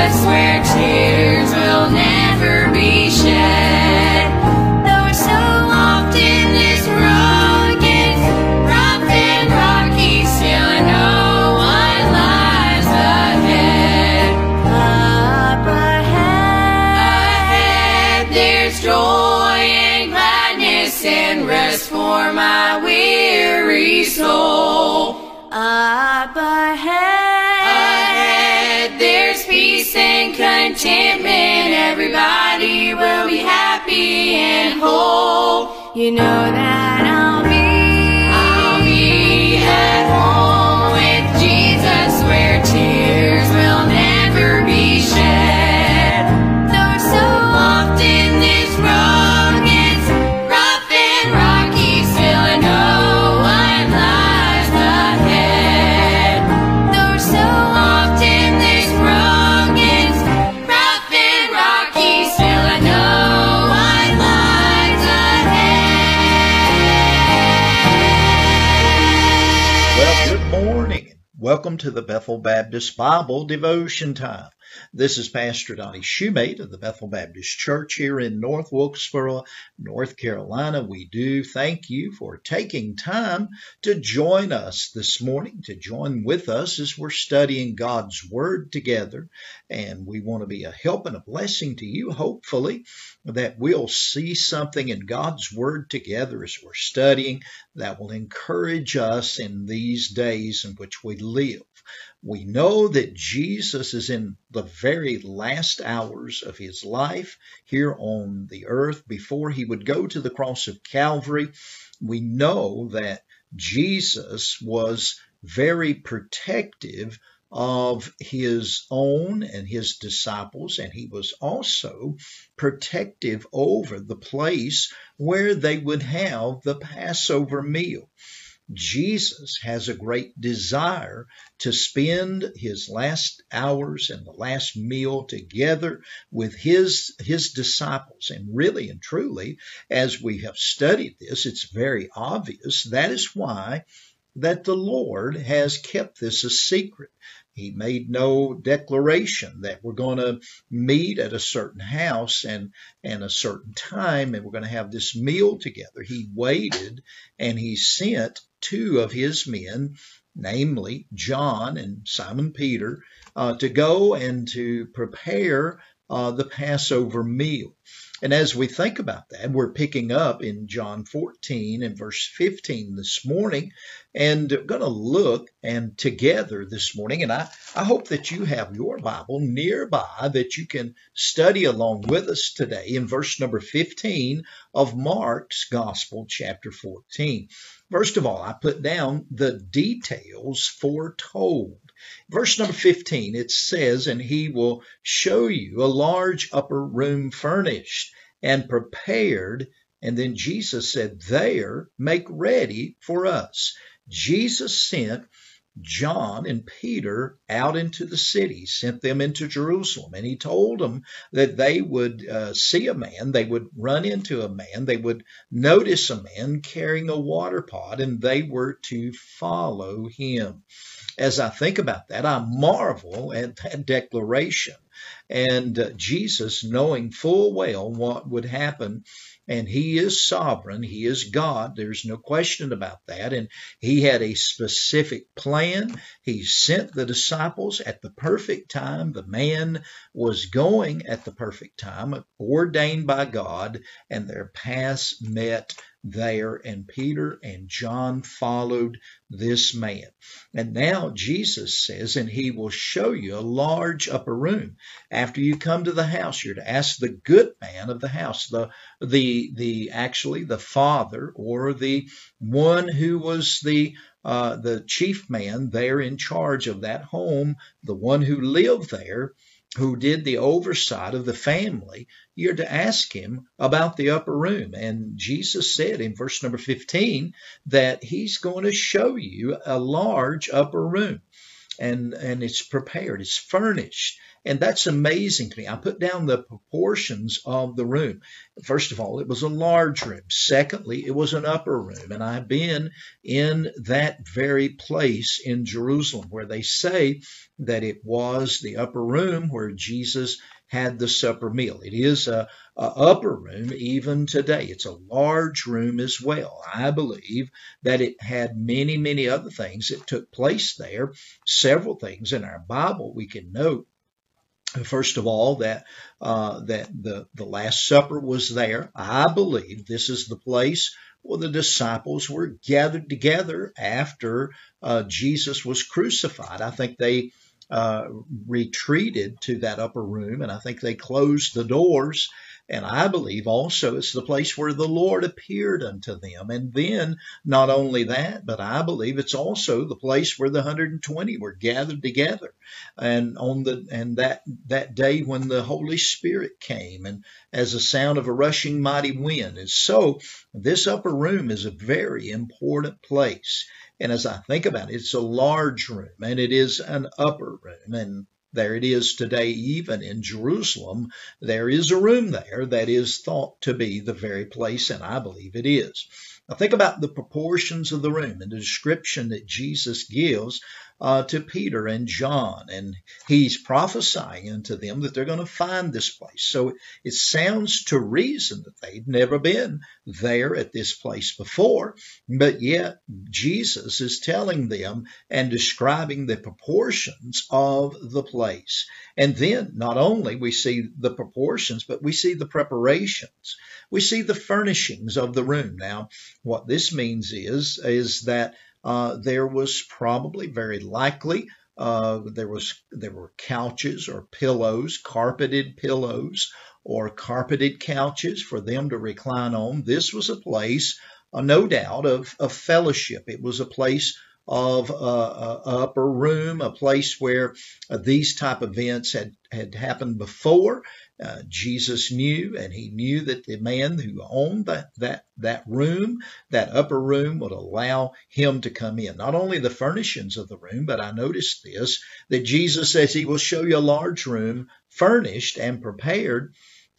us where to. Everybody will be happy and whole. you know that Welcome to the Bethel Baptist Bible Devotion Time. This is Pastor Donnie Shumate of the Bethel Baptist Church here in North Wilkesboro, North Carolina. We do thank you for taking time to join us this morning, to join with us as we're studying God's Word together. And we want to be a help and a blessing to you, hopefully, that we'll see something in God's Word together as we're studying that will encourage us in these days in which we live. We know that Jesus is in the very last hours of his life here on the earth before he would go to the cross of Calvary. We know that Jesus was very protective of his own and his disciples, and he was also protective over the place where they would have the Passover meal. Jesus has a great desire to spend his last hours and the last meal together with his his disciples. And really and truly as we have studied this it's very obvious that is why that the Lord has kept this a secret he made no declaration that we're going to meet at a certain house and and a certain time and we're going to have this meal together. He waited and he sent two of his men namely John and Simon Peter uh, to go and to prepare uh, the Passover meal and as we think about that, we're picking up in John 14 and verse 15 this morning and going to look and together this morning. And I, I hope that you have your Bible nearby that you can study along with us today in verse number 15 of Mark's Gospel, chapter 14. First of all, I put down the details foretold. Verse number 15, it says, And he will show you a large upper room furnished and prepared. And then Jesus said, There, make ready for us. Jesus sent John and Peter out into the city, sent them into Jerusalem, and he told them that they would uh, see a man, they would run into a man, they would notice a man carrying a water pot, and they were to follow him. As I think about that, I marvel at that declaration. And uh, Jesus, knowing full well what would happen, and he is sovereign, he is God, there's no question about that. And he had a specific plan. He sent the disciples at the perfect time. The man was going at the perfect time, ordained by God, and their paths met there, and Peter and John followed this man. And now Jesus says, and he will show you a large upper room. After you come to the house, you're to ask the good man of the house, the the the actually the father or the one who was the uh, the chief man there in charge of that home, the one who lived there, who did the oversight of the family, you're to ask him about the upper room. And Jesus said in verse number 15 that he's going to show you a large upper room. And, and it's prepared, it's furnished. And that's amazing to me. I put down the proportions of the room. First of all, it was a large room. Secondly, it was an upper room. And I've been in that very place in Jerusalem where they say that it was the upper room where Jesus had the supper meal. It is a, a, upper room even today. It's a large room as well. I believe that it had many, many other things that took place there. Several things in our Bible we can note First of all, that uh, that the the Last Supper was there. I believe this is the place Well, the disciples were gathered together after uh, Jesus was crucified. I think they uh, retreated to that upper room and I think they closed the doors. And I believe also it's the place where the Lord appeared unto them. And then not only that, but I believe it's also the place where the 120 were gathered together. And on the, and that, that day when the Holy Spirit came and as a sound of a rushing mighty wind. And so this upper room is a very important place. And as I think about it, it's a large room and it is an upper room. And there it is today, even in Jerusalem. There is a room there that is thought to be the very place, and I believe it is. Now, think about the proportions of the room and the description that Jesus gives uh, to Peter and John, and he's prophesying unto them that they're going to find this place. So it sounds to reason that they've never been there at this place before, but yet Jesus is telling them and describing the proportions of the place. And then not only we see the proportions, but we see the preparations. We see the furnishings of the room. Now, what this means is, is that uh, there was probably very likely uh, there was there were couches or pillows, carpeted pillows or carpeted couches for them to recline on. This was a place, uh, no doubt, of, of fellowship. It was a place of uh, uh, upper room, a place where uh, these type events had, had happened before. Uh, Jesus knew, and he knew that the man who owned that, that, that room, that upper room, would allow him to come in. Not only the furnishings of the room, but I noticed this, that Jesus says he will show you a large room furnished and prepared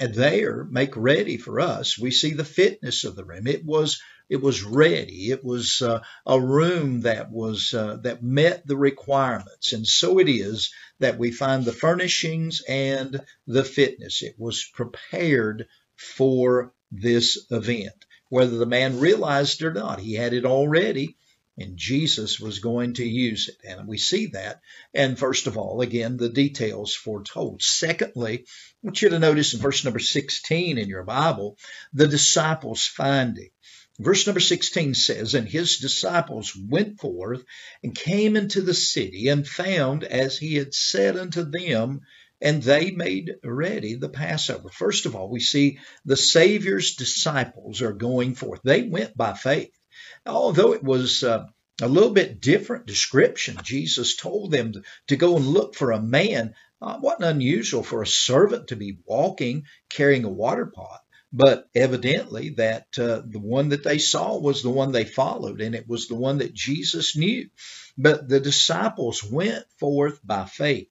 and there make ready for us. We see the fitness of the room. It was it was ready. It was uh, a room that was uh, that met the requirements, and so it is that we find the furnishings and the fitness. It was prepared for this event, whether the man realized it or not. He had it already, and Jesus was going to use it, and we see that. And first of all, again, the details foretold. Secondly, I want you to notice in verse number 16 in your Bible, the disciples' finding. Verse number 16 says, And his disciples went forth and came into the city and found as he had said unto them, and they made ready the Passover. First of all, we see the Savior's disciples are going forth. They went by faith. Although it was uh, a little bit different description, Jesus told them to, go and look for a man. Uh, wasn't unusual for a servant to be walking carrying a water pot but evidently that uh, the one that they saw was the one they followed and it was the one that Jesus knew. But the disciples went forth by faith.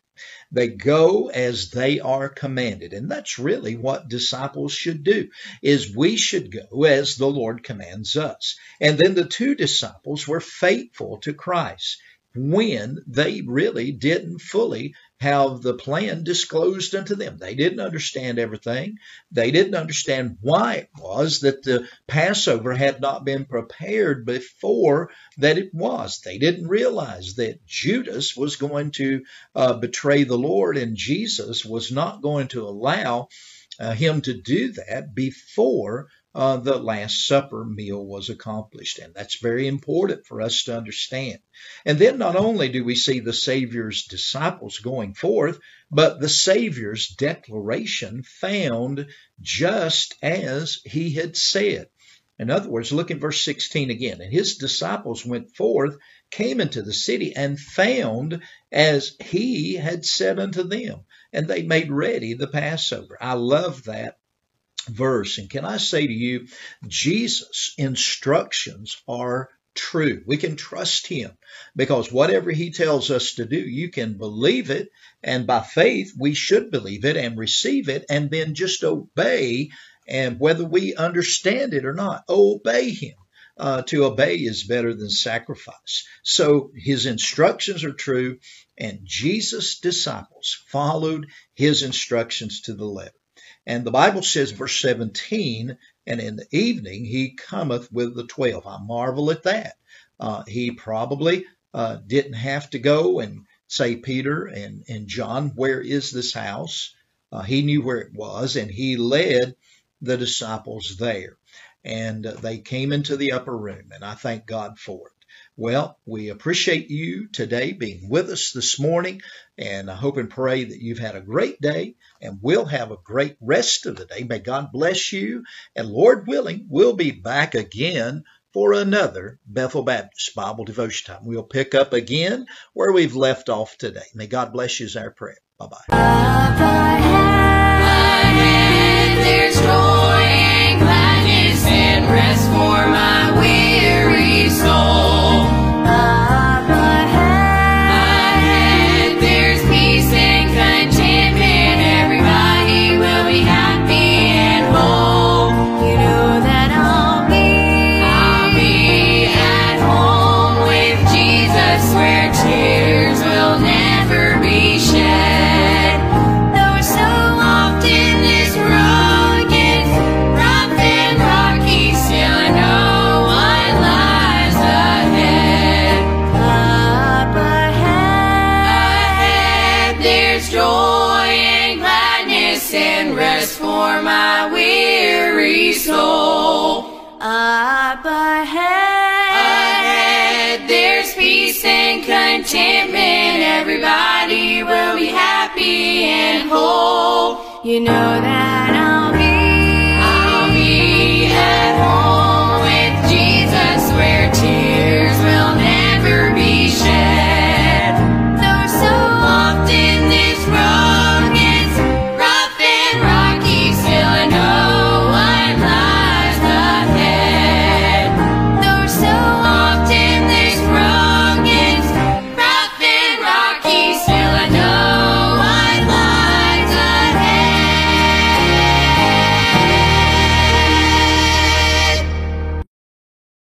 They go as they are commanded. And that's really what disciples should do, is we should go as the Lord commands us. And then the two disciples were faithful to Christ when they really didn't fully have the plan disclosed unto them. They didn't understand everything. They didn't understand why it was that the Passover had not been prepared before that it was. They didn't realize that Judas was going to uh, betray the Lord and Jesus was not going to allow uh, him to do that before uh, the Last Supper meal was accomplished. And that's very important for us to understand. And then not only do we see the Savior's disciples going forth, but the Savior's declaration found just as he had said. In other words, look at verse 16 again. And his disciples went forth, came into the city, and found as he had said unto them. And they made ready the Passover. I love that verse. And can I say to you, Jesus' instructions are true. We can trust him because whatever he tells us to do, you can believe it. And by faith, we should believe it and receive it and then just obey. And whether we understand it or not, obey him. Uh, to obey is better than sacrifice. So his instructions are true, and Jesus' disciples followed his instructions to the letter. And the Bible says, verse 17, and in the evening he cometh with the twelve. I marvel at that. Uh, he probably uh, didn't have to go and say, Peter and, and John, where is this house? Uh, he knew where it was, and he led the disciples there. and they came into the upper room, and I thank God for it. Well, we appreciate you today being with us this morning, and I hope and pray that you've had a great day and we'll have a great rest of the day. May God bless you, and Lord willing, we'll be back again for another Bethel Baptist Bible devotion time. We'll pick up again where we've left off today. May God bless you is our prayer. Bye bye. Jesus where contentment, everybody will be happy and whole. you know that